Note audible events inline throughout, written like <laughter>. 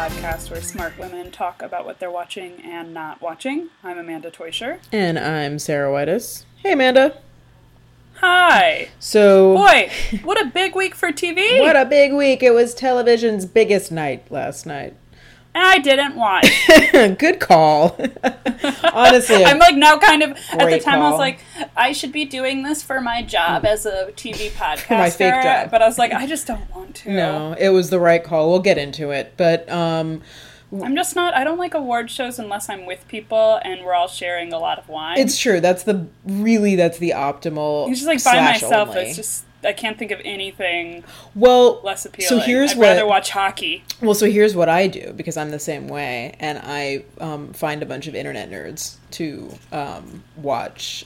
podcast where smart women talk about what they're watching and not watching. I'm Amanda Teuscher. And I'm Sarah Whitus. Hey, Amanda. Hi. So, Boy, what a big week for TV. <laughs> what a big week! It was television's biggest night last night. And I didn't watch. <laughs> Good call. <laughs> Honestly, I'm like now kind of at the time I was like I should be doing this for my job as a TV podcaster. <laughs> my fake job. But I was like I just don't want to. no, it was the right call. We'll get into it, but um, I'm just not I don't like award shows unless I'm with people and we're all sharing a lot of wine. it's true. That's the really that's the optimal. it's just like by myself only. it's just I can't think of anything well less appealing. So here's I'd what rather watch hockey. Well, so here's what I do because I'm the same way, and I um, find a bunch of internet nerds to um, watch,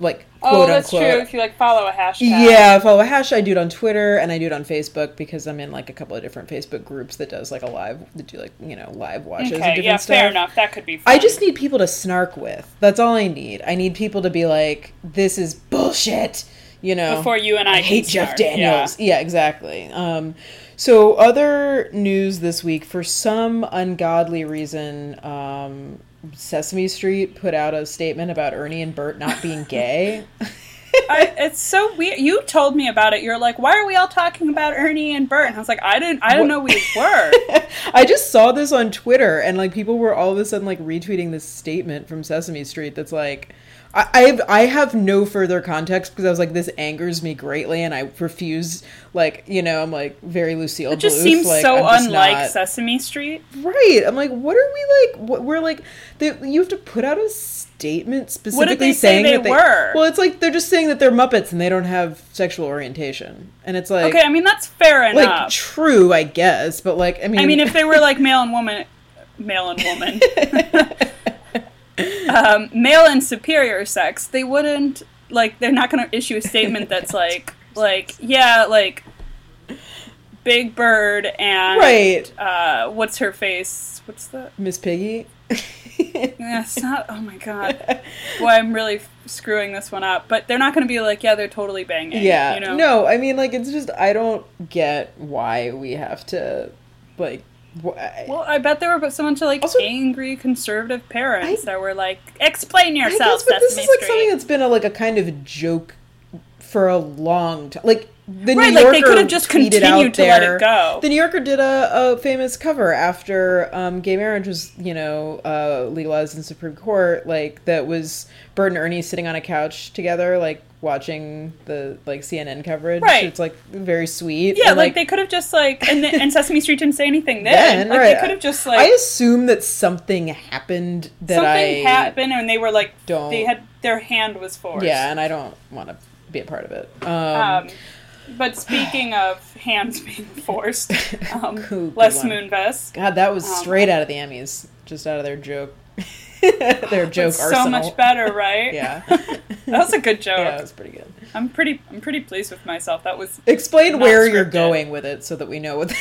like Oh, that's unquote. true. If you like follow a hashtag. Yeah, follow a hash. I do it on Twitter and I do it on Facebook because I'm in like a couple of different Facebook groups that does like a live that do like you know live watches and Okay, different yeah, stuff. fair enough. That could be fun. I just need people to snark with. That's all I need. I need people to be like, "This is bullshit," you know. Before you and I, I hate Jeff start, Daniels. Yeah, exactly. Um, so other news this week, for some ungodly reason, um, Sesame Street put out a statement about Ernie and Bert not being <laughs> gay. I, it's so weird. You told me about it. You're like, why are we all talking about Ernie and Bert? And I was like, I didn't. I didn't know we were. <laughs> I just saw this on Twitter, and like people were all of a sudden like retweeting this statement from Sesame Street that's like. I I have, I have no further context because I was like, this angers me greatly, and I refuse, like, you know, I'm like very Lucille. It just Bluth, seems like, so unlike not- Sesame Street. Right. I'm like, what are we like? What, we're like, they, you have to put out a statement specifically they say saying they that they were? Well, it's like they're just saying that they're Muppets and they don't have sexual orientation, and it's like, Okay, I mean that's fair enough. like true, I guess, but like, I mean, I mean, if they were like male and woman, male and woman, <laughs> <laughs> um, male and superior sex, they wouldn't like. They're not going to issue a statement that's <laughs> like, like, yeah, like, Big Bird and right, uh, what's her face? What's the? Miss Piggy. <laughs> Yeah, it's not. Oh my god. <laughs> Boy, I'm really f- screwing this one up. But they're not going to be like, yeah, they're totally banging. yeah, You know? no, I mean, like, it's just I don't get why we have to like. Well, I bet there were someone to like Also- angry conservative parents I- that were like, explain yourself, guess, but this is like Street. something that's been a, like a kind of joke for a long time. Like the Right, New like, they Yorker could have just continued to let it go. The New Yorker did a, a famous cover after um, gay marriage was, you know, uh, legalized in Supreme Court. Like that was Bert and Ernie sitting on a couch together, like watching the like CNN coverage. Right. It's like very sweet. Yeah, and, like, they could have just like, and, the, and Sesame Street didn't say anything then. then, like right. they could have just like I assume that something happened that something I happened, and they were like, don't- they had their hand was forced. Yeah, and I don't want to be a part of it. Um, Um, but speaking of hands being <laughs> forced, <laughs> um, Good Les. Moonves. God, that was Um, straight out of the Emmys, just out of their joke, <laughs> <laughs> their joke It's arsenal. so much better, right? Yeah, <laughs> that was a good joke. yeah, it was pretty good. I'm pretty, I'm pretty pleased with myself. That was Explain Not where you're going with it, so that we know what. <laughs>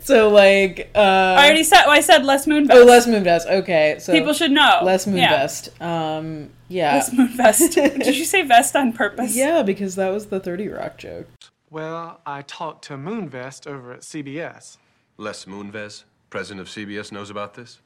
so like, uh, I already said. Well, I said Les Moonves. oh, Les Moonves. Okay, so People should know. Les Yeah. Moonvest. Um, yeah, Les Moonvest. Did you say vest on purpose? yeah, because that was the Thirty Rock joke. Well, I talked to Moonvest over at CBS. Les Moonves, president of CBS, knows about this?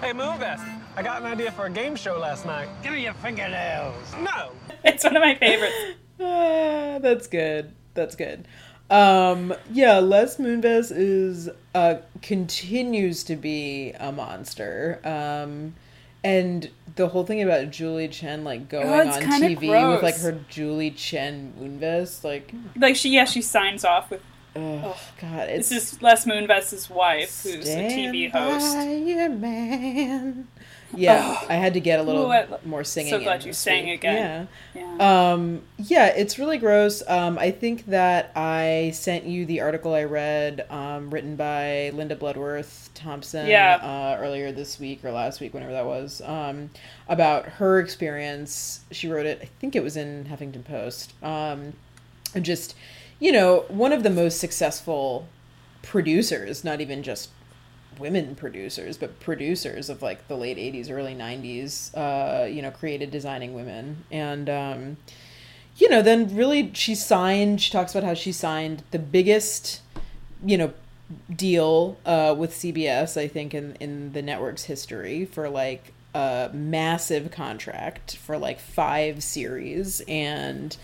Hey, Moonvest, I got an idea for a game show last night. Give me your fingernails. No! <laughs> It's one of my favorites. <laughs> Ah, that's good. That's good. Um, yeah, Les Moonves is uh continues to be a monster. Um, and the whole thing about Julie Chen like going Oh, on kinda TV with like her Julie Chen Moonves, like, Like she, yeah, she signs off with. Oh God, it's This is Les Moonvest's wife, who's a TV host. man. Yeah, I had to get a little Ooh, I- more singing. so glad you sang week. again. Yeah. Yeah. Um, yeah, it's really gross. Um, I think that I sent you the article I read, um, written by Linda Bloodworth Thomason, Yeah. uh, earlier this week or last week, whenever that was, um, about her experience. She wrote it, I think it was in Huffington Post. Um, just, you know, one of the most successful producers, not even just women producers, but producers of like the late 80s, early 90s, uh, you know, created Designing Women. And, um, you know, then really she signed. She talks about how she signed the biggest, you know, deal uh, with CBS. I think in in the network's history for like a massive contract for like five series and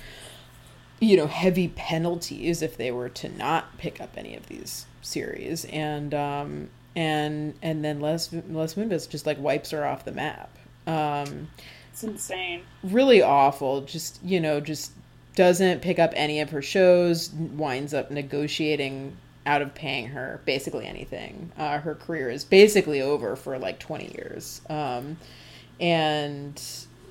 you know heavy penalties if they were to not pick up any of these series. And um and and then Les Les Moonves just like wipes her off the map. Um It's insane. really awful. Just you know just doesn't pick up any of her shows winds up negotiating out of paying her basically anything. Uh, her career is basically over for like 20 years. Um, and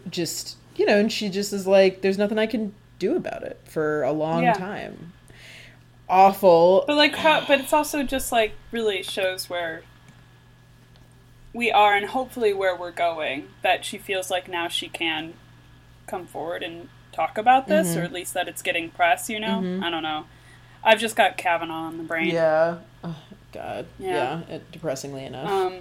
just you know and she just is like there's nothing i can do about it for a long Yeah. time awful But like how but it's also just like really shows where we are and hopefully where we're going that she feels like now she can come forward and talk about this Mm-hmm. or at least that it's getting press, you know? I don't know. I've just got Kavanaugh on the brain. yeah oh, god Yeah. yeah, it, depressingly enough Um,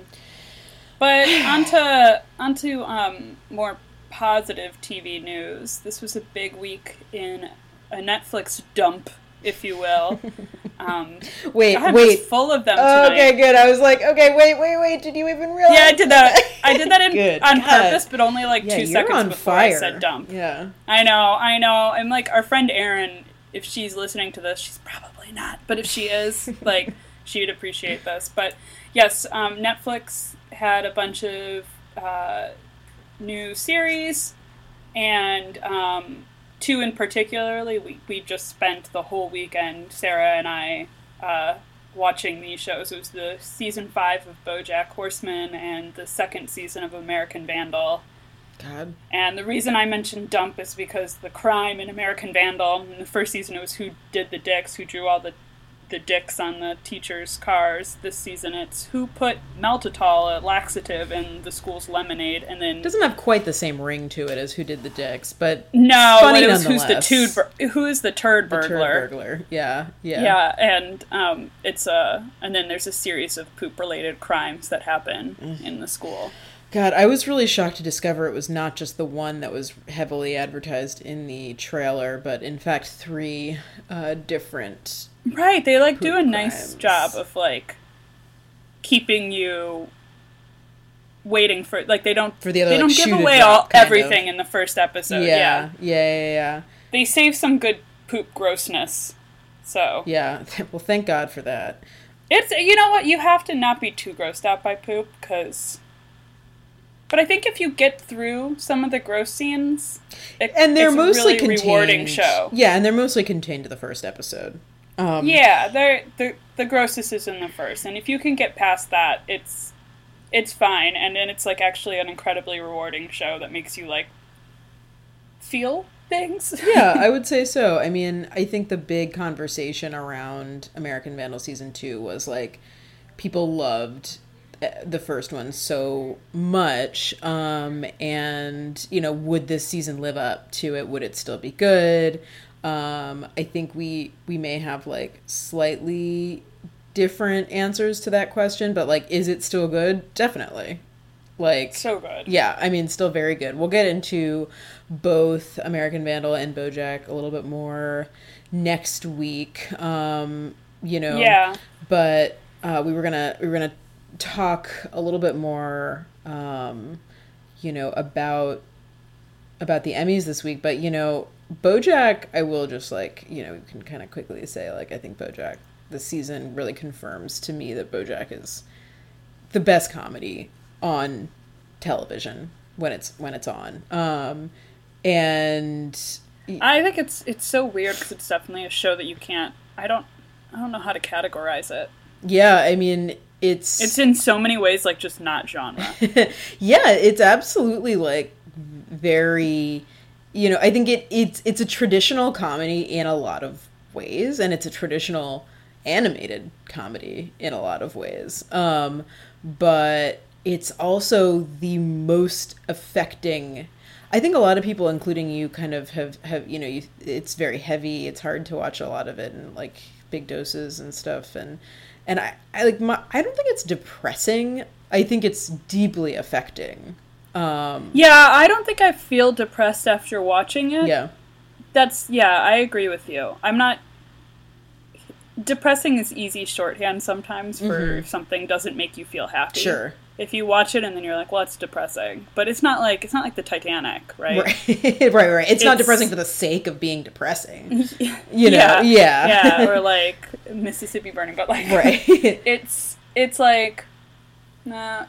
but <sighs> onto onto um, more positive TV news. This was a big week in a Netflix dump, if you will. <laughs> Um, wait God, wait full of them Oh, tonight. okay good i was like okay wait wait wait did you even realize Yeah, I did that. I did that in, <laughs> Good. on God. purpose, but only like yeah, two seconds on before fire I said dump. yeah I know, I know. I'm like our friend Erin. If she's listening to this, she's probably not. But if she is, <laughs> like, she would appreciate this. But yes, um, Netflix had a bunch of uh, new series, and um, two in particularly. We we just spent the whole weekend, Sarah and I. Uh, watching these shows it was the season five of bojack horseman and the second season of american vandal god and the reason I mentioned Dump is because the crime in American Vandal in the first season it was who did the dicks, who drew all the the dicks on the teachers' cars. This season it's who put maltitol, a laxative, in the school's lemonade, and then doesn't have quite the same ring to it as who did the dicks but no, funny but it was who's the who is the turd burglar? the turd burglar? yeah yeah Yeah, and um, it's a and then there's a series of poop related crimes that happen in the school. God, I was really shocked to discover it was not just the one that was heavily advertised in the trailer, but in fact three uh, different. Right, they like do a nice crimes. job of like keeping you waiting for like they don't For the other, they like, don't give away drop all kind of. everything in the first episode. yeah, Yeah. yeah, yeah, yeah, they save some good poop grossness. So yeah. <laughs> Well, thank God for that. it's you know what you have to not be too grossed out by poop because. But I think if you get through some of the gross scenes, it, And they're it's mostly a really rewarding show. Yeah, and they're mostly contained to the first episode. Um, Yeah, they're, the the grossest is in the first, and if you can get past that, it's it's fine, and then it's like actually an incredibly rewarding show that makes you like feel things. <laughs> yeah, I would say so. I mean, I think the big conversation around American Vandal season two was like people loved the first one so much, um, and you know, would this season live up to it? Would it still be good? Um, I think we we may have like slightly different answers to that question, but like, is it still good? Definitely. Like, so good. yeah, I mean, still very good. We'll get into both American Vandal and BoJack a little bit more next week. Um, you know, Yeah. But uh, we were gonna we were gonna talk a little bit more, um, you know, about about the Emmys this week. But you know, BoJack, I will just like you know, we can kind of quickly say like I think BoJack this season really confirms to me that BoJack is the best comedy on television when it's when it's on. Um, and I think it's it's so weird because it's definitely a show that you can't. I don't I don't know how to categorize it. yeah, I mean it's It's in so many ways like just not genre. <laughs> yeah, it's absolutely like very you know, I think it it's it's a traditional comedy in a lot of ways and it's a traditional animated comedy in a lot of ways. Um but it's also the most affecting I think a lot of people including you kind of have have you know, you, it's very heavy. It's hard to watch a lot of it in like big doses and stuff and and I, I like my I don't think it's depressing. I think it's deeply affecting. Um yeah, I don't think I feel depressed after watching it. yeah. That's yeah, I agree with you. I'm not depressing is easy shorthand sometimes for if something doesn't make you feel happy. Mm-hmm. Sure. If you watch it and then you're like, "Well, it's depressing," but it's not like it's not like the Titanic, right? Right, <laughs> right, right. It's, not depressing for the sake of being depressing. <laughs> You know, yeah, yeah, yeah, <laughs> or like Mississippi Burning, but like, right. It's it's like, nah,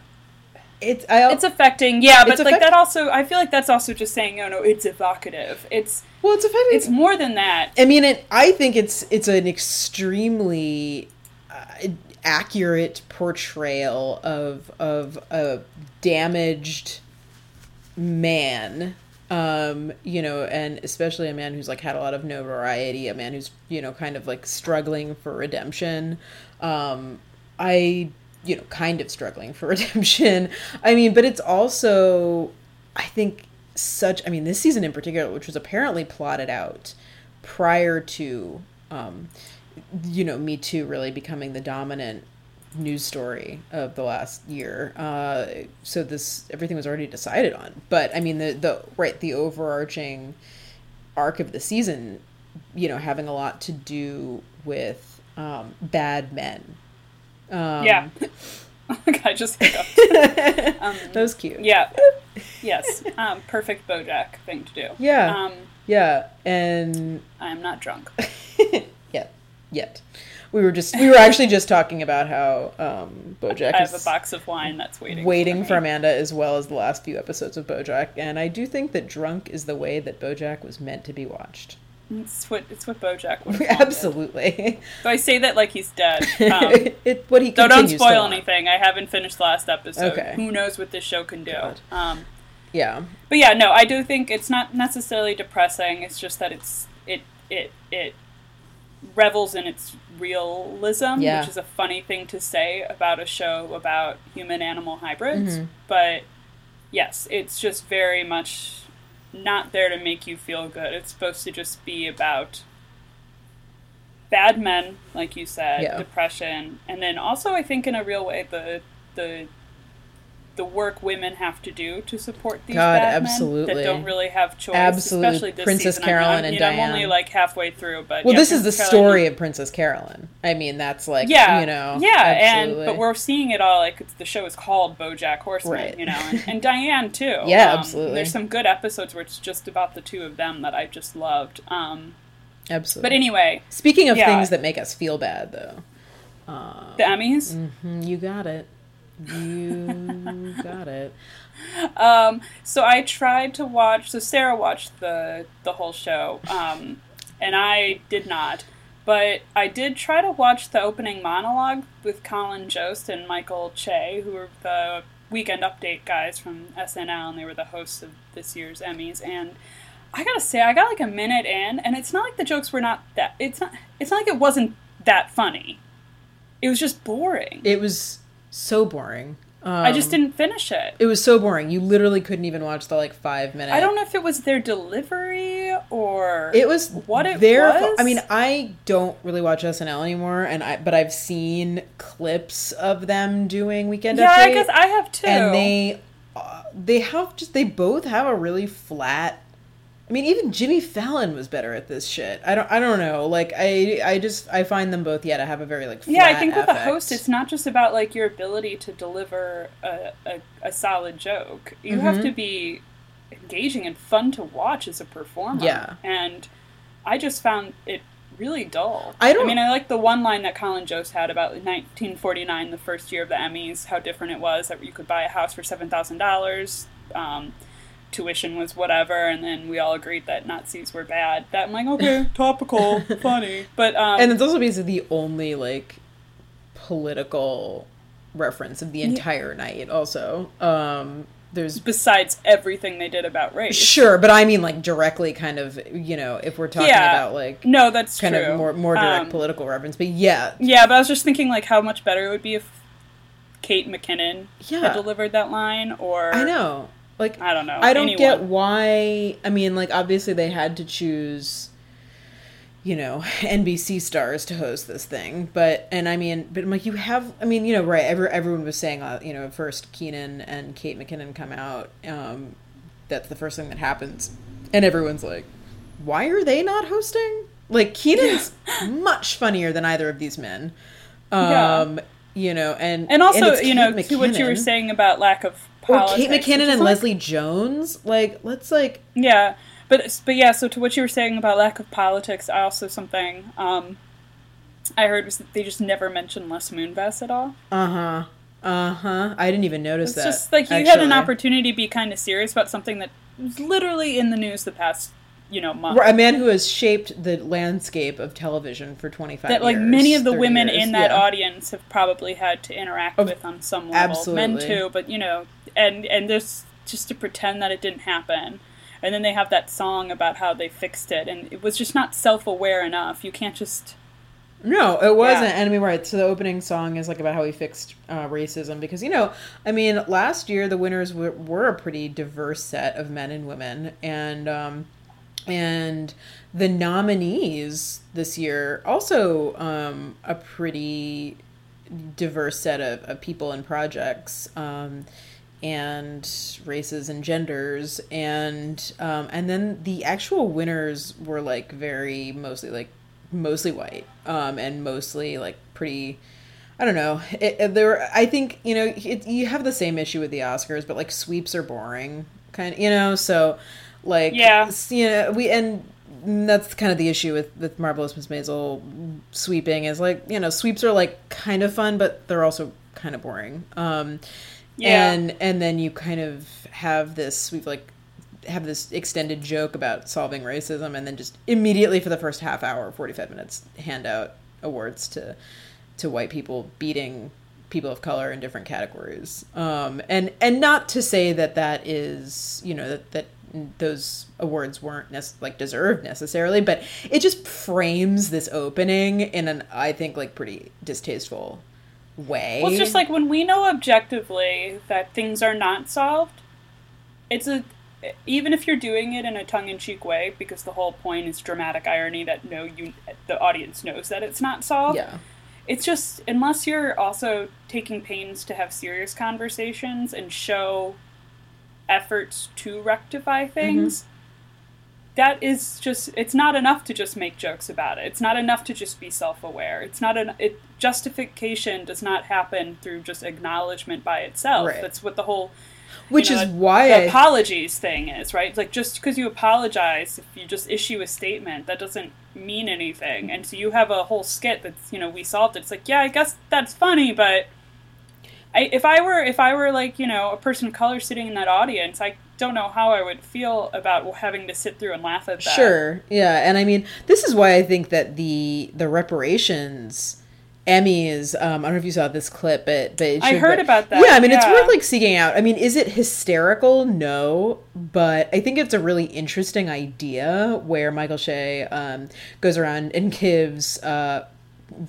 it's I, it's affecting, yeah, but like affect- that also, I feel like that's also just saying, no, no, it's evocative. It's well, it's affecting. it's more than that. I mean, it. I think it's it's an extremely uh, accurate portrayal of of a damaged man. Um, you know, and especially a man who's like had a lot of notoriety, a man who's you know kind of like struggling for redemption. Um, I you know kind of struggling for <laughs> redemption. I mean, but it's also I think such I mean this season in particular which was apparently plotted out prior to um you know Me Too really becoming the dominant news story of the last year. Uh so this everything was already decided on. But I mean the the right the overarching arc of the season, you know, having a lot to do with um bad men. Um yeah. <laughs> <laughs> I just hiccuped. <laughs> Um, That was cute. yeah. Yes. Um, perfect BoJack thing to do. Yeah. Um, Yeah, and I'm not drunk. Yet, we were just we were actually just talking about how um, BoJack I have a box of wine that's waiting. waiting for, for. Amanda as well as the last few episodes of BoJack, and I do think that drunk is the way that BoJack was meant to be watched. It's what it's what BoJack would <laughs> Absolutely, So I say that like he's dead. <laughs> Um, it what he so don't spoil anything. I haven't finished the last episode. Okay. Who knows what this show can do? Um, Yeah, but yeah, no, I do think it's not necessarily depressing. It's just that it's it it it revels in its realism, Yeah. which is a funny thing to say about a show about human animal hybrids. Mm-hmm. But yes, it's just very much not there to make you feel good. It's supposed to just be about bad men, like you said, Yeah. depression, and then also I think in a real way the the the work women have to do to support these God, absolutely. men that don't really have choice. Absolutely. Especially this Princess season. Carolyn I mean, I'm, and you know, I'm only like halfway through, but well, yeah, this is the Carolyn story of Princess Carolyn. I mean, that's like yeah, you know, yeah, absolutely. and but we're seeing it all like it's, the show is called BoJack Horseman, Right. you know, and, and Diane too. <laughs> Yeah, Um, absolutely. There's some good episodes where it's just about the two of them that I just loved. Um, absolutely. but anyway, speaking of yeah. things that make us feel bad, though, the Emmys. Mm, you got it. You got it. Um, so I tried to watch. So Sarah watched the the whole show, um, and I did not. But I did try to watch the opening monologue with Colin Jost and Michael Che, who were the Weekend Update guys from SNL, and they were the hosts of this year's Emmys. And I gotta say, I got like a minute in, and it's not like the jokes were not that. It's not. It's not like it wasn't that funny. It was just boring. It was so boring. Um, I just didn't finish it. It was so boring. You literally couldn't even watch the like five minutes. I don't know if it was their delivery or It was what it their was. I mean, I don't really watch SNL anymore, and I but I've seen clips of them doing Weekend yeah, Update, I guess I have too. and they uh, they have just they both have a really flat. I mean, even Jimmy Fallon was better at this shit. I don't I don't know. Like I I just I find them both yeah to have a very like yeah, I think with a host, it's not just about like your ability to deliver a, a, a solid joke. You have Mm-hmm. to be engaging and fun to watch as a performer. Yeah. and I just found it really dull. I don't- I mean, I like the one line that Colin Jost had about 1949, the first year of the Emmys, how different it was that you could buy a house for seven thousand dollars. Tuition was whatever, and then we all agreed that Nazis were bad. That I'm like, okay, <laughs> topical, funny, but um, and it's also basically the only like political reference of the entire night. Also, um, there's besides everything they did about race. Sure, but I mean like directly kind of, you know, if we're talking Yeah. about like No, that's kind true. of more more direct Um, political reference. But yeah, Yeah, but I was just thinking like how much better it would be if Kate McKinnon Yeah. had delivered that line, or I know. Like I don't know. I don't get why I mean like obviously they had to choose you know, <laughs> NBC stars to host this thing, but and I mean, but I'm like you have I mean, you know, right, every, everyone was saying uh, you know, first Kenan and Kate McKinnon come out, um that's the first thing that happens. And everyone's like why are they not hosting? Like Kenan's <laughs> much funnier than either of these men. Yeah. Um, you know, and And also, it's you know, Kate to what you were saying about lack of or Kate McKinnon and like- Leslie Jones. Like, let's like Yeah, but but yeah. So to what you were saying about lack of politics, I also something um, I heard was that they just never mentioned Les Moonves at all. uh huh, uh huh. I didn't even notice It's that. just like you had an opportunity to be kind of serious about something that was literally in the news the past, you know, month. a man who has shaped the landscape of television for 25 that like years, many of the women years. in that Yeah. audience have probably had to interact Of- with on some level men too but you know and and there's just to pretend that it didn't happen and then they have that song about how they fixed it and it was just not self-aware enough you can't just No, it wasn't. Yeah. And I mean, right. So the opening song is like about how he fixed uh, racism because you know, I mean, last year the winners were, were a pretty diverse set of men and women, and um, and the nominees this year also um, a pretty diverse set of, of people and projects. Um, and races and genders and um, and then the actual winners were like very mostly like mostly white um, and mostly like pretty I don't know. It, it- there, I think you know it, you have the same issue with the Oscars, but like sweeps are boring, kind of, you know. So, like, Yeah. you know, we and that's kind of the issue with with marvelous Miss Maisel sweeping is like you know sweeps are like kind of fun, but they're also kind of boring. Um, Yeah. and and then you kind of have this we've like have this extended joke about solving racism and then just immediately for the first half hour 45 minutes hand out awards to to white people beating people of color in different categories um and and not to say that that is you know that that those awards weren't nec- like deserved necessarily but it just frames this opening in an i think like pretty distasteful way. Well it's just like when we know objectively that things are not solved it's a even if you're doing it in a tongue-in-cheek way because the whole point is dramatic irony that no you the audience knows that it's not solved yeah. it's just unless you're also taking pains to have serious conversations and show efforts to rectify mm-hmm. things that is just it's not enough to just make jokes about it. It's not enough to just be self-aware. It's not an it justification does not happen through just acknowledgement by itself. Right. that's what the whole which you know, is why the I, apologies thing is right? It's like just because you apologize if you just issue a statement that doesn't mean anything. And so you have a whole skit that's you know we solved it. It's like yeah i guess that's funny but I, if i were if i were like you know a person of color sitting in that audience i don't know how i would feel about having to sit through and laugh at that Sure. Yeah, and I mean, this is why I think that the the reparations Emmys. Um, I don't know if you saw this clip, but but it I heard that- about that, Yeah, I mean, it's worth like seeking out. I mean, is it hysterical? No, but I think it's a really interesting idea where Michael Che um, goes around and gives. Uh,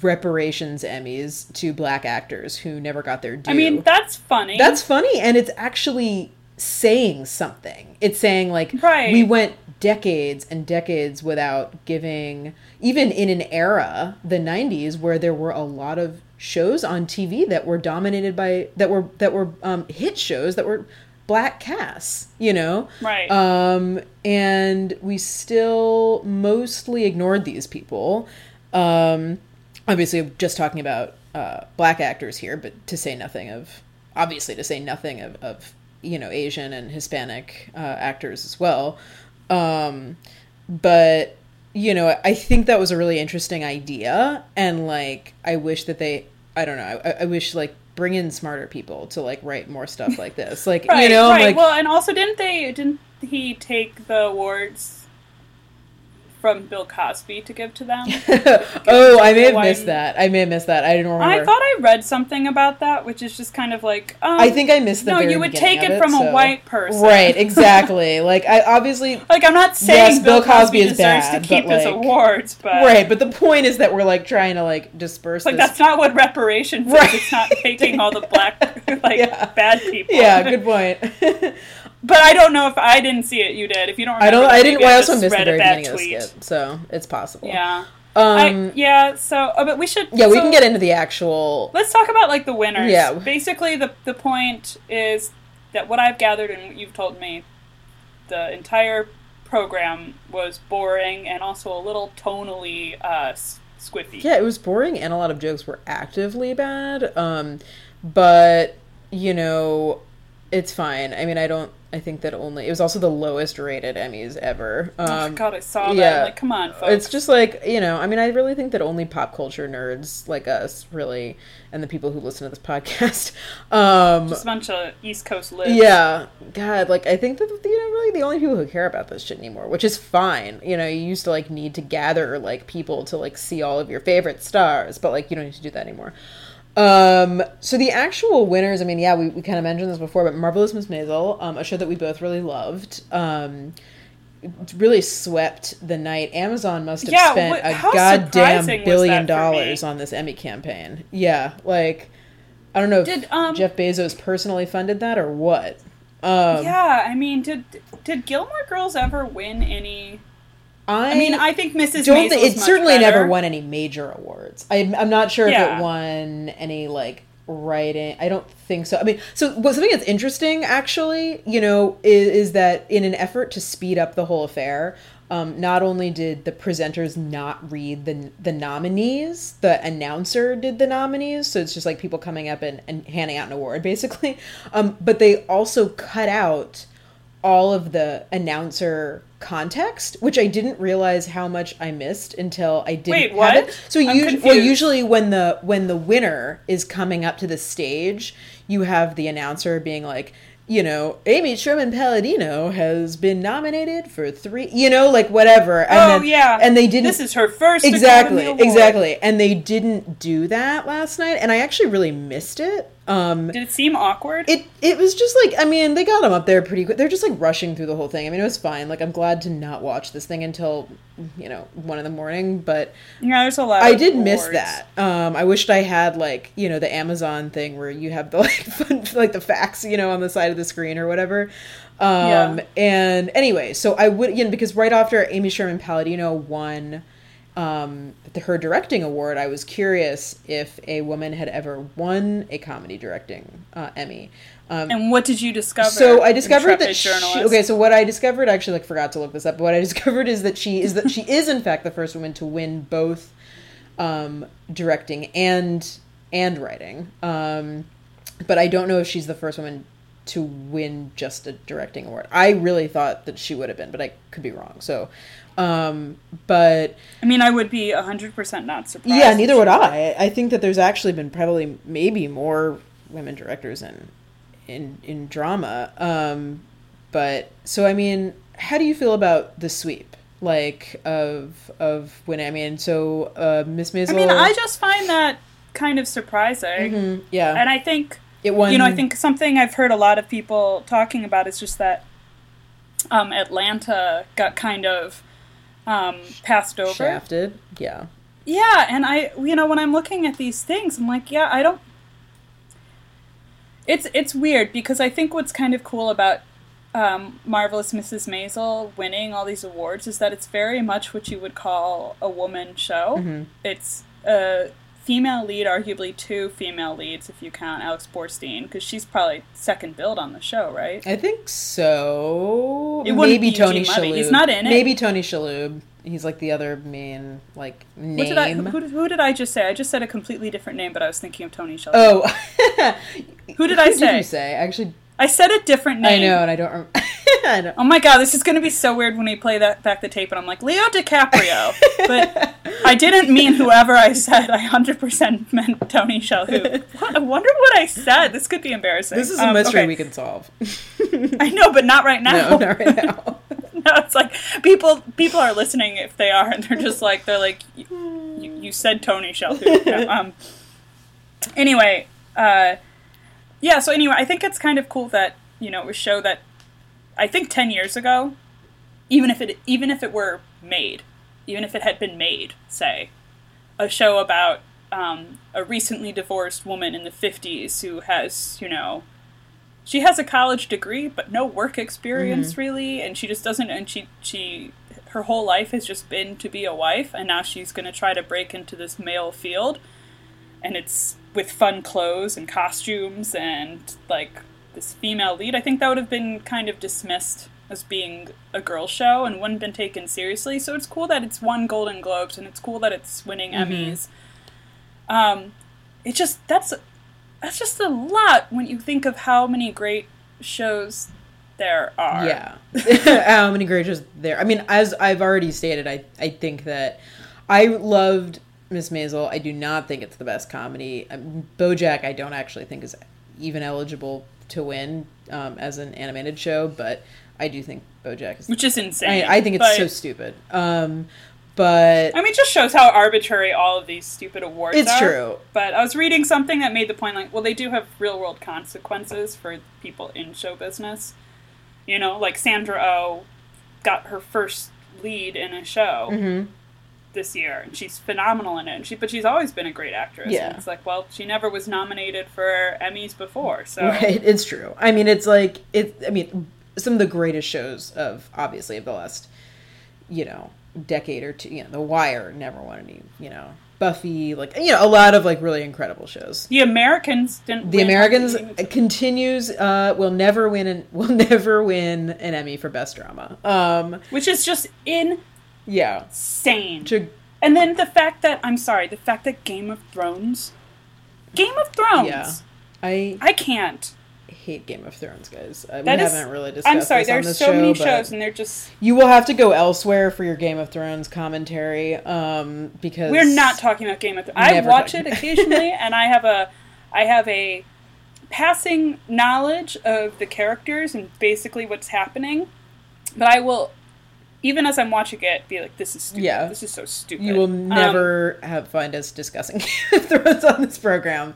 reparations emmys to black actors who never got their due i mean that's funny. That's funny and it's actually saying something. It's saying like Right. we went decades and decades without giving even in an era the 90s where there were a lot of shows on tv that were dominated by that were that were um, hit shows that were black casts you know? Right. um and we still mostly ignored these people. Um obviously I'm just talking about uh, black actors here, but to say nothing of obviously to say nothing of, of you know Asian and Hispanic uh, actors as well. Um, but you know, I think that was a really interesting idea, and like I wish that they, I don't know, I, I wish like bring in smarter people to like write more stuff like this, like right, you know, right. like well and also didn't they didn't he take the awards from bill cosby to give to them <laughs> <laughs> oh, I may have Hawaiian- missed that. I may have missed that. I didn't remember. I thought I read something about that, which is just kind of like, um, I think I missed the no, you would take of it from a so- white person, Right, <laughs> exactly. like I obviously Like I'm not saying Yes, Bill, Bill Cosby, Cosby is bad, to keep but, his like- awards, but right, but the point is that we're like trying to like disperse like this. that's not what reparations Right. is. It's not taking all the black like Yeah. bad people. yeah, good point. But I don't know if I didn't see it. You did. If you don't, remember I don't. I didn't. Well, I also missed the very beginning of the tweet. skit, so it's possible. Yeah. Um. I, yeah. So, oh, but we should. yeah, we can get into the actual. Let's talk about like the winners. Yeah. Basically, the the point is that what I've gathered and what you've told me, the entire program was boring and also a little tonally uh, squiffy. Yeah, it was boring and a lot of jokes were actively bad. Um, but you know, it's fine. I mean, I don't. I think that only it was also the lowest rated Emmys ever. Um, oh God, I saw that. yeah. I'm like, come on, folks. It's just like you know. I mean, I really think that only pop culture nerds like us really, and the people who listen to this <laughs> podcast, um, just a bunch of East Coast lives. yeah, God, like I think that you know really the only people who care about this shit anymore, which is fine. You know, you used to like need to gather like people to like see all of your favorite stars, but like you don't need to do that anymore. Um, so the actual winners, I mean, yeah, we, we kind of mentioned this before, but Marvelous Miss Maisel, um, a show that we both really loved, um, really swept the night. Amazon must have Yeah, spent what- a goddamn billion for me? dollars on this Emmy campaign. Yeah, like I don't know if Did, um, Jeff Bezos personally funded that or what. Um, Yeah, I mean, did did Gilmore Girls ever win any? I, I mean, I think Mrs. don't is it certainly better. never won any major awards. I'm, I'm not sure if it won any like writing. I don't think so. I mean, so what something that's interesting actually, you know, is, is that in an effort to speed up the whole affair, um, not only did the presenters not read the the nominees, the announcer did the nominees, so it's just like people coming up and, and handing out an award basically, um, but they also cut out all of the announcer context, which I didn't realize how much I missed until I didn't Wait, have it. So usually, well, usually when the when the winner is coming up to the stage, you have the announcer being like, you know, Amy Sherman Palladino has been nominated for three, you know, like whatever. And oh then- yeah, and they didn't This is her first exactly exactly, and they didn't do that last night, and I actually really missed it. Um, Did it seem awkward? it it was just like I mean they got him up there pretty quick. They're just like rushing through the whole thing. I mean it was fine. Like I'm glad to not watch this thing until you know one in the morning. But yeah, there's a lot. I did miss that. Um, I wished I had like you know the Amazon thing where you have the <laughs> like fun, like the facts you know on the side of the screen or whatever. Um, Yeah. and anyway, so I would you know because right after Amy Sherman Palladino won um, the, her directing award, I was curious if a woman had ever won a comedy directing uh, Emmy. Um, And what did you discover? so I discovered that she, okay. So what I discovered, I actually like forgot to look this up. But what I <laughs> discovered is that she is that she is in fact the first woman to win both um, directing and and writing. Um, but I don't know if she's the first woman to win just a directing award. I really thought that she would have been, but I could be wrong. So, um, but I mean, I would be hundred percent not surprised. yeah, neither would I. I think that there's actually been probably maybe more women directors in in in drama. Um, but so I mean, how do you feel about the sweep? Like of of when I mean, so uh, Miss Maisel. I mean, I just find that kind of surprising, Mhm, yeah, and I think it won. you know, I think something I've heard a lot of people talking about is just that um, Atlanta got kind of um, passed over. shafted. Yeah, Yeah, and I, you know, when I'm looking at these things, I'm like, yeah, I don't. It's it's weird because I think what's kind of cool about um, marvelous Mrs. Maisel winning all these awards is that it's very much what you would call a woman show. Mm-hmm. It's a female lead, arguably two female leads if you count Alex Borstein, because she's probably second billed on the show, right? I think so. It maybe be Tony Shalhoub. He's not in it. Maybe Tony Shalhoub. He's like the other main like name. What did I, who, did- who did I just say? I just said a completely different name, but I was thinking of Tony Shalhoub. Oh, <laughs> Who did I Did say? you say actually? I said a different name. I know, and I don't. Rem- <laughs> Don't. Oh my god, this is going to be so weird when we play that back the tape, and I'm like Leo DiCaprio, but I didn't mean whoever I said. I hundred percent meant Tony Shalhoub. <laughs> I wonder what I said. This could be embarrassing. This is a Um, mystery okay. we can solve. <laughs> I know, but not right now. no, not right now. <laughs> no, it's like people people are listening if they are, and they're just like they're like you, said Tony. No, um. Anyway, uh, yeah. So anyway, I think it's kind of cool that you know it was show that I think ten years ago, even if it even if it were made, even if it had been made, say, a show about um, a recently divorced woman in the fifties who has you know she has a college degree but no work experience really and she just doesn't and she she her whole life has just been to be a wife and now she's going to try to break into this male field and it's with fun clothes and costumes and like this female lead i think that would have been kind of dismissed as being a girl show and wouldn't been taken seriously. So it's cool that it's won Golden Globes and it's cool that it's winning Emmys. Um, it just that's that's just a lot when you think of how many great shows there are. Yeah. <laughs> How many great shows there? I mean, as I've already stated, I I think that I loved Miss Maisel. I do not think it's the best comedy. Um, BoJack, I don't actually think is even eligible to win um, as an animated show, but I do think BoJack is. Which is insane. I, I think it's but- so stupid. Um, but I mean, it just shows how arbitrary all of these stupid awards are. It's are. true. But I was reading something that made the point like, well, they do have real world consequences for people in show business. You know, like Sandra Oh got her first lead in a show Mm-hmm. This year, and she's phenomenal in it. And she, but she's always been a great actress. Yeah. And it's like, well, she never was nominated for Emmys before, so Right, it's true. I mean, it's like it. I mean, some of the greatest shows of obviously of the last, you know, decade or two. You know, The Wire never won any. You know, Buffy, like you know, a lot of like really incredible shows. the Americans didn't. The Americans continues. Uh, will never win. An, <laughs> will never win an Emmy for best drama. Um, which is just yeah. insane. To, And then the fact that I'm sorry, the fact that Game of Thrones, Game of Thrones, yeah. I I can't. hate Game of Thrones, guys. Uh, we is- haven't really discussed. I'm sorry. There's so show, many shows, and they're just You will have to go elsewhere for your Game of Thrones commentary, um, because we're not talking about Game of Thrones. I watch it <laughs> occasionally, and I have a I have a passing knowledge of the characters and basically what's happening, but I will. Even as I'm watching it, be like, "This is stupid. Yeah. This is so stupid." You will Um, never have find us discussing <laughs> Game of Thrones on this program,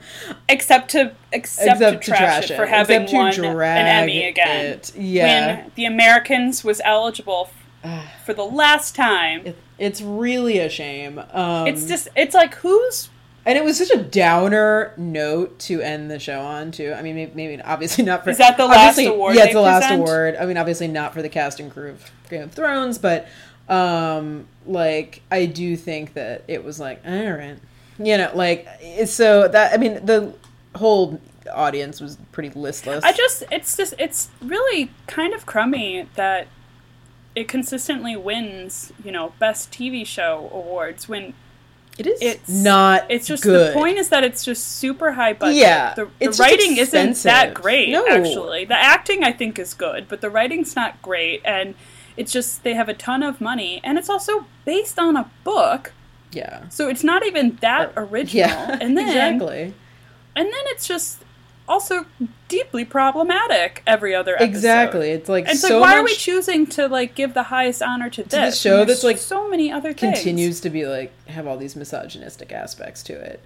except to except, to, trash, it for having except to won drag an Emmy again. it. Yeah, When The Americans was eligible f- for the last time. It- it's really a shame. Um, it's just it's like who's and it was such a downer note to end the show on too. I mean, maybe, maybe obviously not for Is that the last award Yeah, it's the last present? award. I mean, obviously not for the cast and crew of Game of Thrones, but um, like I do think that it was like all right, you know, like so that I mean the whole audience was pretty listless. I just it's just it's really kind of crummy that it consistently wins, you know, best TV show awards when it is it's not. it's just good. the point is that it's just super high budget. Yeah, the, the writing isn't that great No. actually. The acting I think is good, but the writing's not great and it's just they have a ton of money and it's also based on a book. Yeah. So it's not even that original. Yeah. And then <laughs> exactly. and then it's just also deeply problematic every other episode. Exactly. It's like it's so like, why are we choosing to like give the highest honor to this? this show that's, like, so many other things. continues to be like have all these misogynistic aspects to it.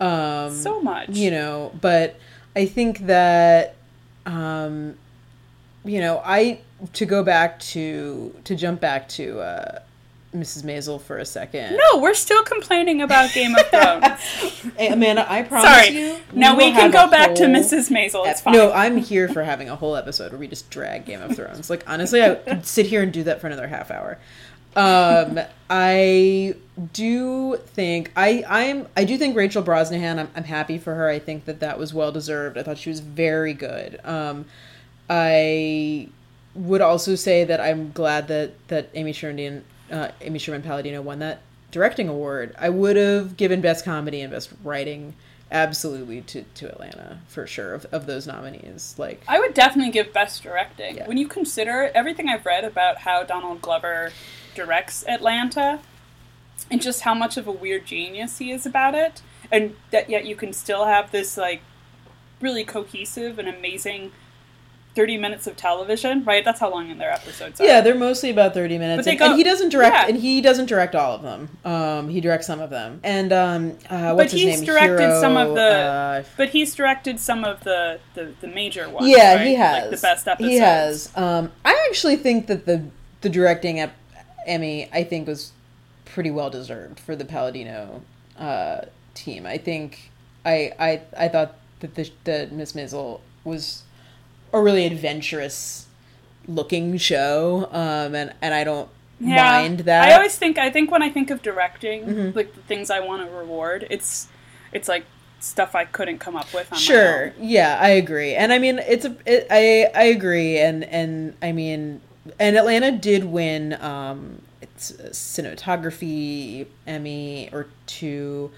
Um so much. you know, but I think that um you know, I to go back to to jump back to uh Mrs. Maisel for a second. No, we're still complaining about Game of Thrones. <laughs> Hey, Amanda, I promise Sorry. you. now we can go back to Mrs. Maisel. It's ep- fine. No, I'm here for having a whole episode where we just drag Game of Thrones. Like honestly, I could <laughs> sit here and do that for another half hour. Um, I do think I I'm I do think Rachel Brosnahan. I'm, I'm happy for her. I think that that was well deserved. I thought she was very good. Um, I would also say that I'm glad that that Amy Sherman uh, Amy Sherman Palladino won that directing award. I would have given best comedy and best writing absolutely to, to Atlanta for sure of, of those nominees. Like I would definitely give best directing. Yeah. When you consider everything I've read about how Donald Glover directs Atlanta and just how much of a weird genius he is about it, and that yet you can still have this like really cohesive and amazing 30 minutes of television, right? That's how long in their episodes are. yeah, they're mostly about thirty minutes, But they and, go- and he doesn't direct, yeah. and he doesn't direct all of them. Um, he directs some of them, and um, uh, But what's his he's name? directed Hiro, some of the- uh, But he's directed some of the, the, the major ones. yeah, right? he has Like the best episodes. He has. Um, I actually think that the the directing ep- Emmy, I think, was pretty well deserved for the Palladino uh, team. I think I I I thought that the the Miss Maisel was a really adventurous looking show, um, and and I don't mind that. Mm-hmm. I always think I think when I think of directing, like the things I want to reward, it's it's like stuff I couldn't come up with sure yeah i agree and i mean it's a it, i i agree and and i mean and Atlanta did win um, it's a cinematography Emmy or two,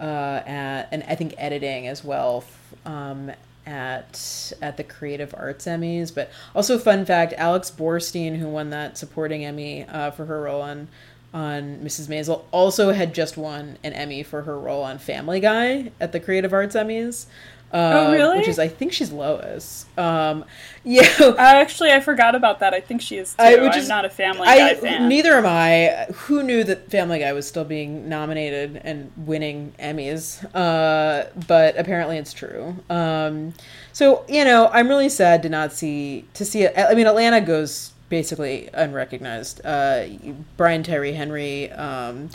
uh, at and I think editing as well. Um, at at the Creative Arts Emmys, but also fun fact: Alex Borstein, who won that supporting Emmy uh, for her role on on Mrs. Maisel, also had just won an Emmy for her role on Family Guy at the Creative Arts Emmys. Uh, Oh, really? Which is, I think she's Lois. Um, <laughs> yeah, actually I forgot about that. I think she is too. I- which am is- not a Family I Guy fan. neither am I. Who knew that Family Guy was still being nominated and winning Emmys? Uh, but apparently it's true. Um, so you know, I'm really sad to not see to see it. I mean, Atlanta goes basically unrecognized. Uh, Brian Tyree Henry. Um,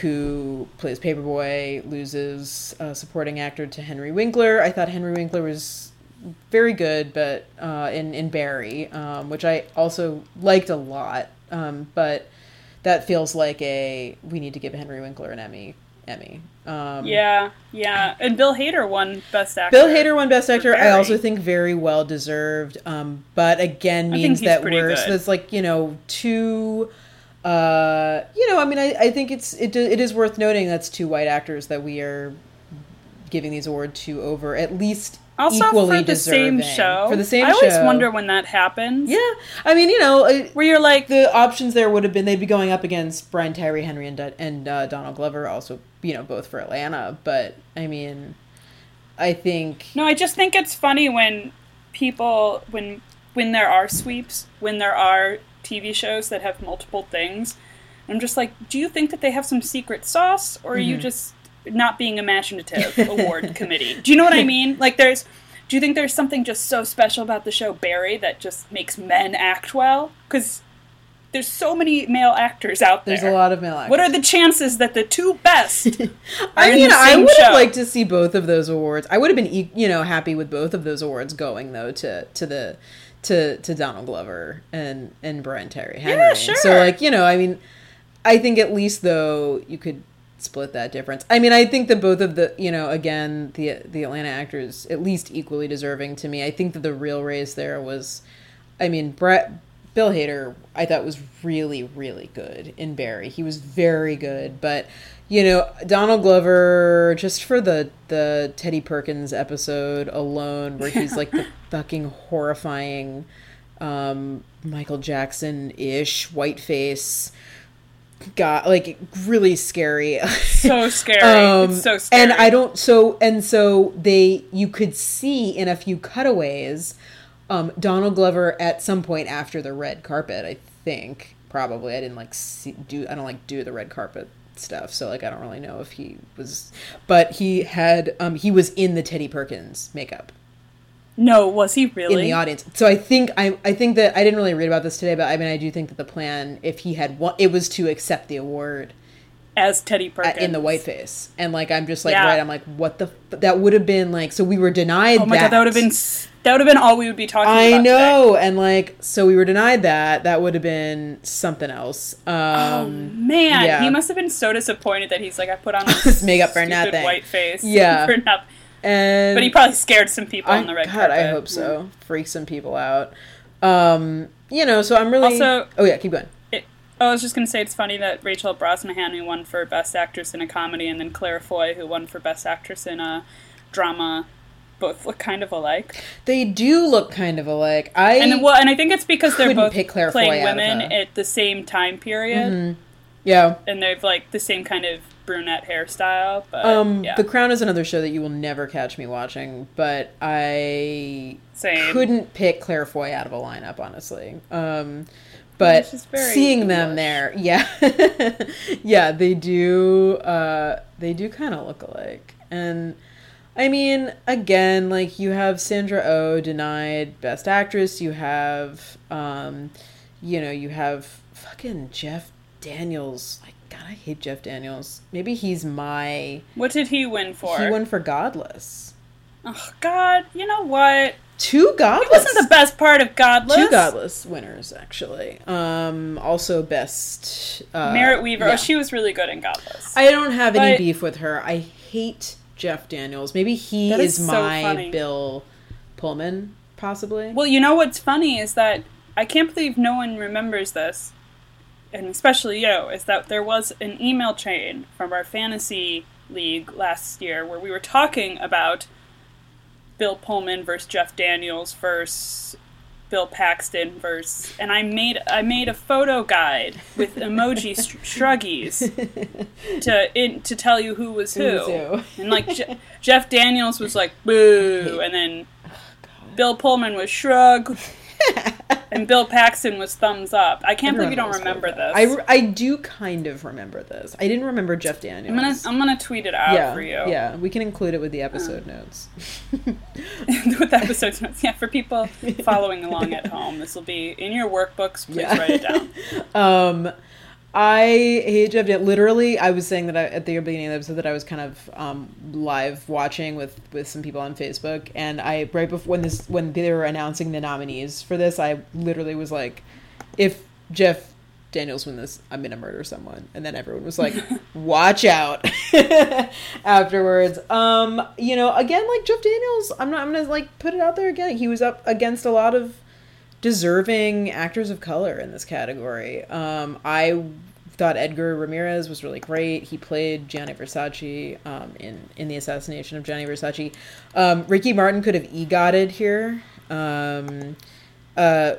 who plays Paper Boi loses uh, supporting actor to Henry Winkler. I thought Henry Winkler was very good, but uh, in in Barry, um, which I also liked a lot. Um, but that feels like a we need to give Henry Winkler an Emmy. Emmy. Um, yeah, yeah. And Bill Hader won Best Actor. Bill Hader won Best Actor. I also think very well deserved. Um, but again, means that we're good. so it's like you know two. Uh, you know, I mean, I, I think it's it it is worth noting that's two white actors that we are giving these award to over at least Also equally for the deserving same show. for the same I always show. wonder when that happens. Yeah, I mean, you know, it, Where you're like, the options there would have been they'd be going up against Brian Tyree Henry and and uh, Donald Glover, also you know both for Atlanta. But I mean, I think No, I just think it's funny when people when when there are sweeps, when there are TV shows that have multiple things. I'm just like, do you think that they have some secret sauce or are you Mm-hmm. just not being imaginative <laughs> award committee? Do you know what I mean? <laughs> Like there's do you think there's something just so special about the show Barry that just makes men act well? Cuz there's so many male actors out there. there's a lot of male actors. What are the chances that the two best <laughs> I mean, I would have liked to see both of those awards. I would have been, you know, happy with both of those awards going though to to the to to Donald Glover and and Brian Tyree Henry. Yeah, So like, you know, I mean, I think at least though you could split that difference. I mean, I think that both of the, you know, again, the the Atlanta actors at least equally deserving to me. I think that the real race there was I mean, Brett Bill Hader, I thought was really, really good in Barry. He was very good, but you know, Donald Glover, just for the the Teddy Perkins episode alone, where he's like the <laughs> fucking horrifying um, Michael Jackson ish white face, got like really scary. so <laughs> scary. Um, it's so scary. And I don't so and so they you could see in a few cutaways um, Donald Glover at some point after the red carpet, I think probably. I didn't like see, do I don't like do the red carpet stuff, so like I don't really know if he was but he had um he was in the Teddy Perkins makeup No, was he really? in the audience. So I think I I think that I didn't really read about this today, but I mean I do think that the plan if he had won it was to accept the award as Teddy Perkins in the whiteface, and like I'm just like Yeah. right. I'm like, what the? F-? That would have been like. So we were denied. Oh my that. god, that would have been that would have been all we would be talking I know, and like, so we were denied that. That would have been something else. Um, Oh man, yeah. he must have been so disappointed that he's like, I put on <laughs> This makeup for nothing. white face. <laughs> Yeah. for nothing. and But he probably scared some people I, on the red God, carpet. I hope so. Freak some people out. Um, you know, so I'm really. Also- oh yeah, keep going. Oh, I was just gonna say it's funny that Rachel Brosnahan who won for Best Actress in a Comedy, and then Claire Foy who won for Best Actress in a Drama, both look kind of alike. They do look kind of alike. I And well, and I think it's because they're both playing Foy women at the same time period, yeah. and they've like the same kind of brunette hairstyle. But Um, yeah, The Crown is another show that you will never catch me watching, but I same. couldn't pick Claire Foy out of a lineup, honestly. Um, but seeing them there, yeah, <laughs> yeah, they do. Uh, they do kind of look alike, and I mean, again, like you have Sandra Oh denied Best Actress. You have, um, you know, you have fucking Jeff Daniels. Like, God, I hate Jeff Daniels. Maybe he's my. What did he win for? He won for Godless. Oh God, you know what? Two Godless. It wasn't the best part of Godless. Two Godless winners, actually. Um, also best. Uh, Merritt Wever. yeah. Oh, she was really good in Godless. I don't have any beef with her. I hate Jeff Daniels. Maybe he That is, is so my funny. Bill Pullman, possibly. well, you know what's funny is that I can't believe no one remembers this, and especially you, is that there was an email chain from our fantasy league last year where we were talking about Bill Pullman versus Jeff Daniels versus Bill Paxton versus, and I made I made a photo guide with emoji sh- <laughs> shruggies to in, to tell you who was who, Who. who. and like Je- Jeff Daniels was like boo, and then oh, Bill Pullman was shrug, <laughs> and Bill Paxton was thumbs up. I can't believe you don't remember this. I, I do kind of remember this. I didn't remember Jeff Daniels. I'm gonna I'm gonna tweet it out yeah, for you. Uh. yeah, we can include it with the episode notes. <laughs> with episode notes. Yeah, for people <laughs> following along at home, this will be in your workbooks. Please Yeah. write it down. <laughs> Um, I hate Jeff. Literally, I was saying that I, at the beginning of the episode that I was kind of um, live watching with with some people on Facebook, and I right before when this when they were announcing the nominees for this, I literally was like, if Jeff Daniels win this, I'm gonna murder someone, and then everyone was like, <laughs> watch out. <laughs> Afterwards, um, you know, again, like Jeff Daniels, I'm not. I'm gonna like put it out there again. He was up against a lot of deserving actors of color in this category. Um, I thought Edgar Ramirez was really great. He played Gianni Versace um, in in the assassination of Gianni Versace. Um, Ricky Martin could have egotted here. Um, uh,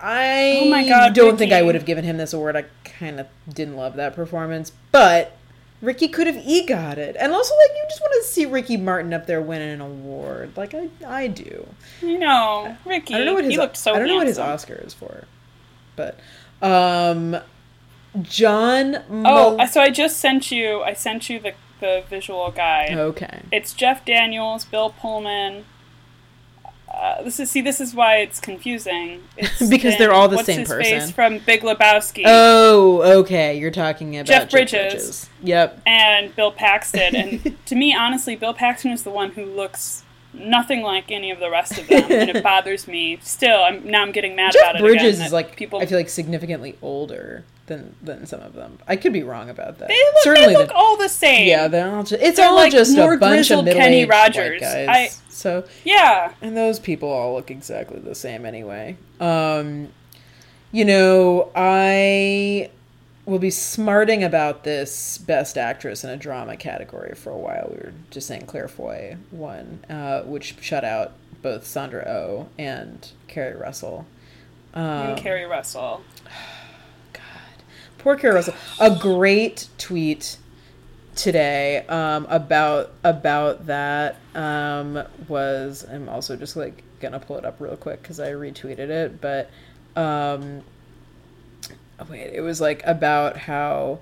I Oh my God, don't think I would have given him this award. I kind of didn't love that performance, but Ricky could have egot it, and also like you just want to see Ricky Martin up there winning an award. Like I, I do. You know, Ricky. I don't know what his he looked so I don't know what his. Oscar is for, but um, John. Oh, so I just sent you. I sent you the the visual guide. okay. It's Jeff Daniels, Bill Pullman. Uh, this is see. This is why it's confusing. It's <laughs> Because they're all the what's same his person. Face from Big Lebowski Oh, okay. You're talking about Jeff Bridges. Yep. and Bill Paxton. And <laughs> to me, honestly, Bill Paxton is the one who looks nothing like any of the rest of them, and it <laughs> bothers me. Still, I'm now I'm getting mad about it. Bridges again, is like people. I feel like significantly older than than some of them. I could be wrong about that. they look, Certainly, they look the- all the same. yeah, they're all just, it's They're all like just more a bunch of middle Kenny Rogers. guys. I- so yeah. And those people all look exactly the same anyway. Um, you know, I will be smarting about this Best Actress in a Drama category for a while. We were just saying Claire Foy won, uh, which shut out both Sandra Oh and Keri Russell. Um, and Keri Russell. Poor Keri Russell. A great tweet today um, about about that um, was. I'm also just like gonna pull it up real quick because I retweeted it, but um, oh, wait, it was like about how.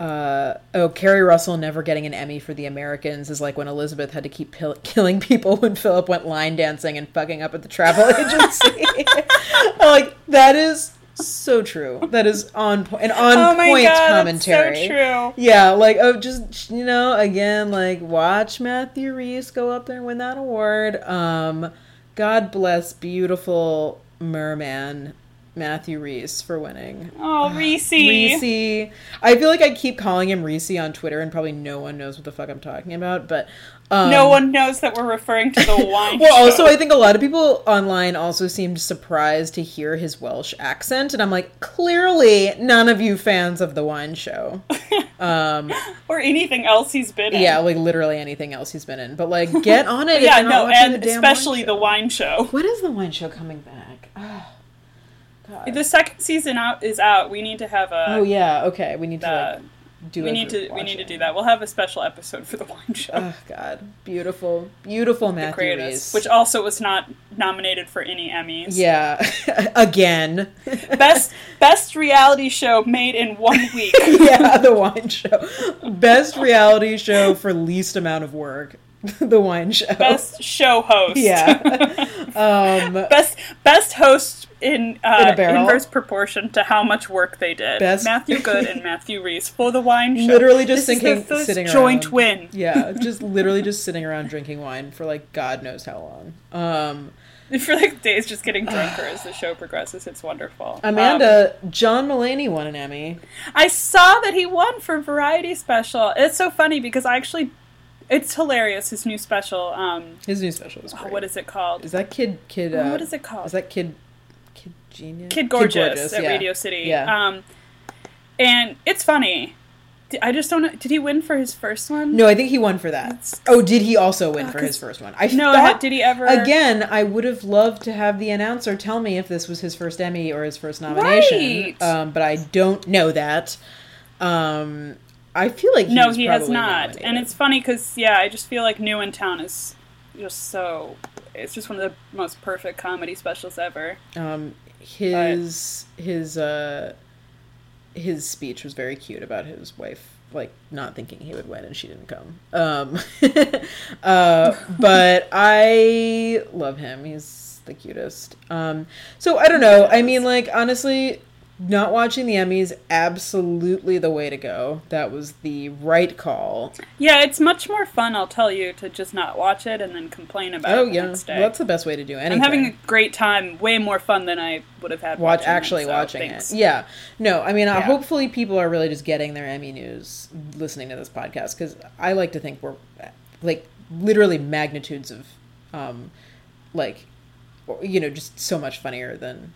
Uh, oh, Keri Russell never getting an Emmy for The Americans is like when Elizabeth had to keep pill- <laughs> killing people when Philip went line dancing and fucking up at the travel <laughs> agency. <laughs> like that is so true. That is on point, an on oh my point god, commentary. so true. Yeah, like oh, just you know, again, like watch Matthew Rhys go up there and win that award. Um, God bless beautiful merman Matthew Rhys for winning. Oh, <sighs> Reese. Reese. I feel like I keep calling him Reese on Twitter, and probably no one knows what the fuck I'm talking about. But um, No one knows that we're referring to the <laughs> wine. Well, also. I think a lot of people online also seemed surprised to hear his Welsh accent, and I'm like, clearly, none of you fans of the wine show. <laughs> Um, or anything else he's been in. yeah, like literally anything else he's been in, but like, get on it. <laughs> if yeah, no, and the wine especially show. the wine show. When is the wine show coming back? God. The second season out is out. We need to have a. oh yeah, okay. We need to uh, like, do. we need to we need to do that. We'll have a special episode for the wine show. Oh God, beautiful, beautiful the Matthew Rhys. which also was not nominated for any Emmys. yeah, <laughs> again. <laughs> best best reality show made in one week. <laughs> yeah, the wine show. Best reality show for least amount of work. <laughs> the wine show. best show host. Yeah. <laughs> Um, best best host in, uh, In inverse proportion to how much work they did. Best- Matthew Goode and Matthew Rhys for the wine show. literally just This is thinking, sitting joint around. win. Yeah, <laughs> just literally just sitting around drinking wine for like God knows how long. Um, For like days, just getting drunker as the show progresses. It's wonderful. Um, Amanda, John Mulaney won an Emmy. I saw that he won for Variety Special. It's so funny because I actually, it's hilarious. His new special. Um, His new special oh, great. what is it called? Is that kid? Kid? Uh, what is it called? Is that kid? Kid Genius. Kid Gorgeous, at yeah. Radio City. Yeah. Um, and it's funny. I just don't know. Did he win for his first one? no, I think he won for that. It's- Oh, did he also win Uh, for his first one? I No, thought, did he ever? Again, I would have loved to have the announcer tell me if this was his first Emmy or his first nomination. Right. Um, but I don't know that. Um, I feel like he no, he has not. And it's funny because yeah, I just feel like New in Town is just so. It's just one of the most perfect comedy specials ever. um, his his uh, his speech was very cute about his wife like not thinking he would win and she didn't come. Um, <laughs> uh, but I love him. He's the cutest. Um, so I don't know. I mean, like honestly, not watching the Emmys absolutely the way to go. That was the right call. Yeah, it's much more fun. I'll tell you to just not watch it and then complain about Oh it the yeah, well, that's the best way to do anything. I'm having a great time. Way more fun than I would have had. watch watching it, actually so watching thanks. it. Yeah. No, I mean, uh, Yeah. hopefully people are really just getting their Emmy news listening to this podcast because I like to think we're like literally magnitudes of, um, like, you know, just so much funnier than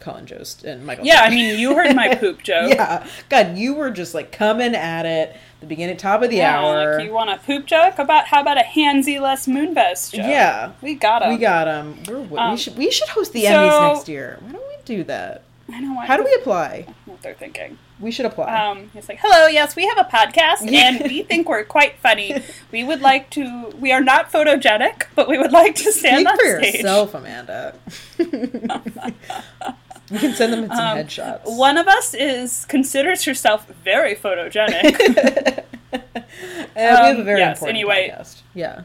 Colin Jost and Michael. Yeah, I mean, you heard my <laughs> poop joke. yeah. God, you were just like coming at it the beginning, top of the Yeah, hour. like you want a poop joke about how about a handsy less Moonves joke? yeah. we got him. We got him. We're, we Um, should we should host the so- Emmys next year. Why don't we do that? I know what, How do we apply? what they're thinking. We should apply. Um, it's like, hello, yes, we have a podcast, <laughs> and we think we're quite funny. We would like to. We are not photogenic, but we would like to stand Speak on for stage. yourself, Amanda. <laughs> we can send them some Um, headshots. One of us is considers herself very photogenic. <laughs> Uh, we have a um, very yes, important anyway. podcast. Yeah.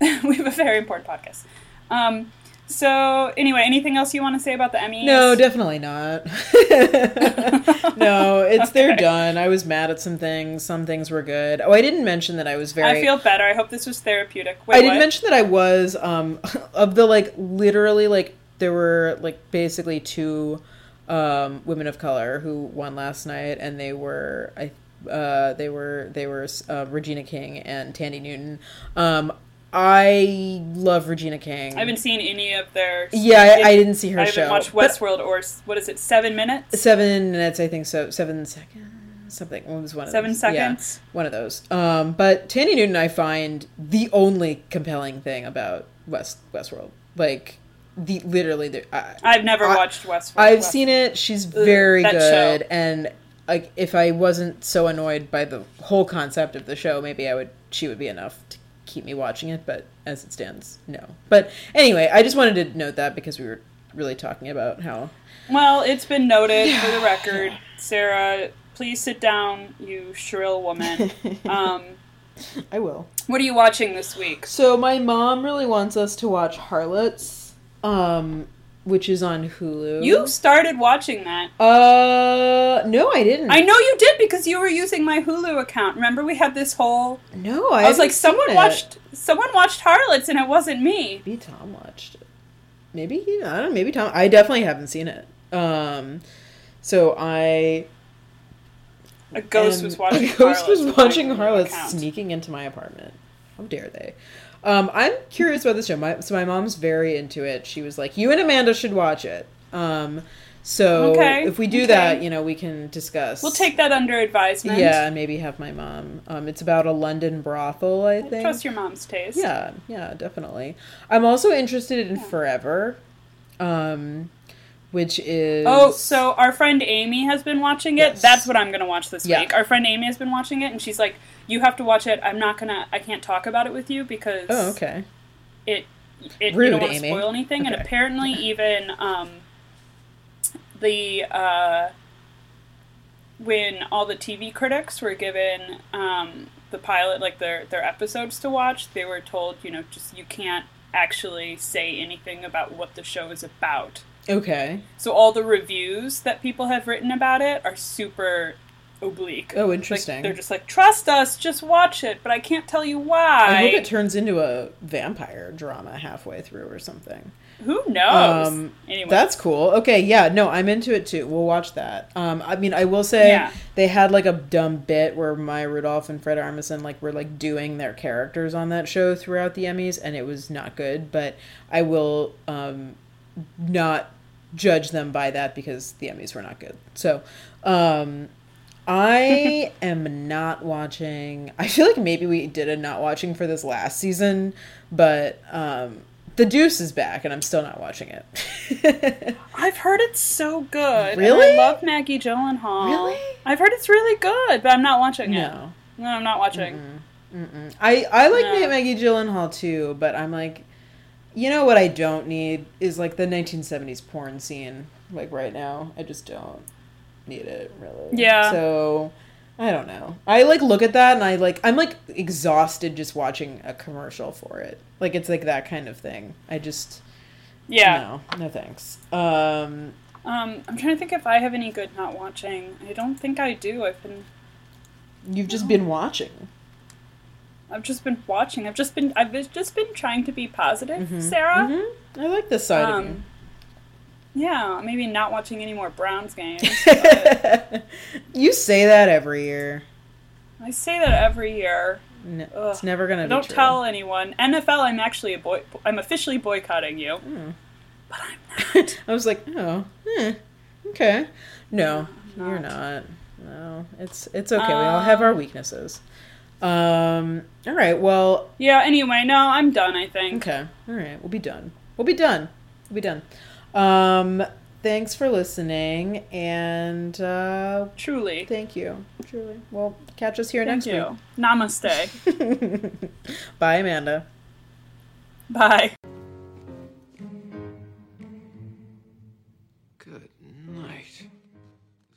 <laughs> we have a very important podcast. Um, so anyway, anything else you want to say about the Emmys? No, definitely not. <laughs> no, it's they're done. I was mad at some things. Some things were good. Oh, I didn't mention that I was very. I feel better. I hope this was therapeutic. Wait, I didn't what? mention that I was um of the like literally like there were like basically two um women of color who won last night and they were I uh they were they were uh, Regina King and Thandie Newton. Um I love Regina King. I haven't seen any of their. Yeah, I, I didn't see her I haven't show. watched but- Westworld or what is it? Seven minutes. seven minutes i think so seven seconds something it was one of Seven those. seconds? yeah, one of those um but thandie newton i find the only compelling thing about west westworld like the literally the I, I've never I- watched Westworld. i've West- seen it she's very that good show. and like if i wasn't so annoyed by the whole concept of the show maybe i would she would be enough to keep me watching it but as it stands no but anyway i just wanted to note that because we were really talking about how Well, it's been noted for the record, Sarah. Please sit down, you shrill woman. Um, <laughs> i will what are you watching this week? So my mom really wants us to watch Harlots, um, which is on Hulu. You started watching that. Uh, no, I didn't. I know you did because you were using my Hulu account. Remember, we had this whole. no, I, I, was like, someone it. watched. Someone watched Harlots, and it wasn't me. Maybe Tom watched it. Maybe he. I don't know. Maybe Tom. I definitely haven't seen it. Um, so I. A ghost was <laughs> watching. A ghost Harlots was watching Harlots sneaking into my apartment. How dare they? Um, I'm curious about this show. My, so my mom's very into it. She was like, "You and Amanda should watch it." Um, so Okay, if we do okay. that, you know, we can discuss. We'll take that under advisement. Yeah, maybe have my mom. Um, it's about a London brothel, I think. Trust your mom's taste. Yeah, yeah, definitely. I'm also interested in Forever, um, which is Oh, so our friend Amy has been watching it. Yes. That's what I'm going to watch this Yeah. week. Our friend Amy has been watching it, and she's like, "You have to watch it. I'm not gonna. I can't talk about it with you because oh okay. it it Rude, you don't want to spoil anything." And Okay. apparently, even um, the uh, when all the TV critics were given um, the pilot, like their their episodes to watch, they were told, you know, just you can't actually say anything about what the show is about. Okay. So all the reviews that people have written about it are super oblique. Oh, Like, interesting. they're just like, trust us, just watch it, but I can't tell you why. I hope it turns into a vampire drama halfway through or something. Who knows? Um, anyway, That's cool. Okay, yeah, no, I'm into it too. We'll watch that. Um, I mean, I will say Yeah. they had like a dumb bit where Maya Rudolph and Fred Armisen like were like doing their characters on that show throughout the Emmys, and it was not good. But I will um, not judge them by that because the Emmys were not good. So, um, I <laughs> am not watching. I feel like maybe we did a not watching for this last season, but um, The Deuce is back, and I'm still not watching it. <laughs> I've heard it's so good. Really? I love Maggie Gyllenhaal. Really? I've heard it's really good, but I'm not watching it. no, No, I'm not watching. I I like No. Maggie Gyllenhaal too, but I'm like, you know what I don't need is like the 1970s porn scene. Like right now, I just don't need it really. Yeah. So I don't know. I like look at that and I like I'm like exhausted just watching a commercial for it. Like it's like that kind of thing. I just Yeah. no no thanks. Um Um, I'm trying to think if I have any good not watching. I don't think I do. I've been you've just been watching. I've just been watching. I've just been I've just been trying to be positive, Sarah. hmm I like this side of you. Um, yeah, maybe not watching any more Browns games. <laughs> you say that every year. I say that every year. No, it's never gonna be Don't true. tell anyone. NFL, I'm actually a boy. I'm officially boycotting you. Hmm. But I'm <laughs> not. I was like, oh, eh, okay. No, No, you're not. not. No, it's it's okay. we all have our Um, weaknesses. Um. All right. Well. Yeah. Anyway, no, I'm done. I think. Okay. All right. We'll be done. We'll be done. We'll be done. Um. Thanks for listening, and uh, Truly. thank you. Truly. Well, catch us here Thank next you. Namaste. <laughs> Bye, Amanda. Bye.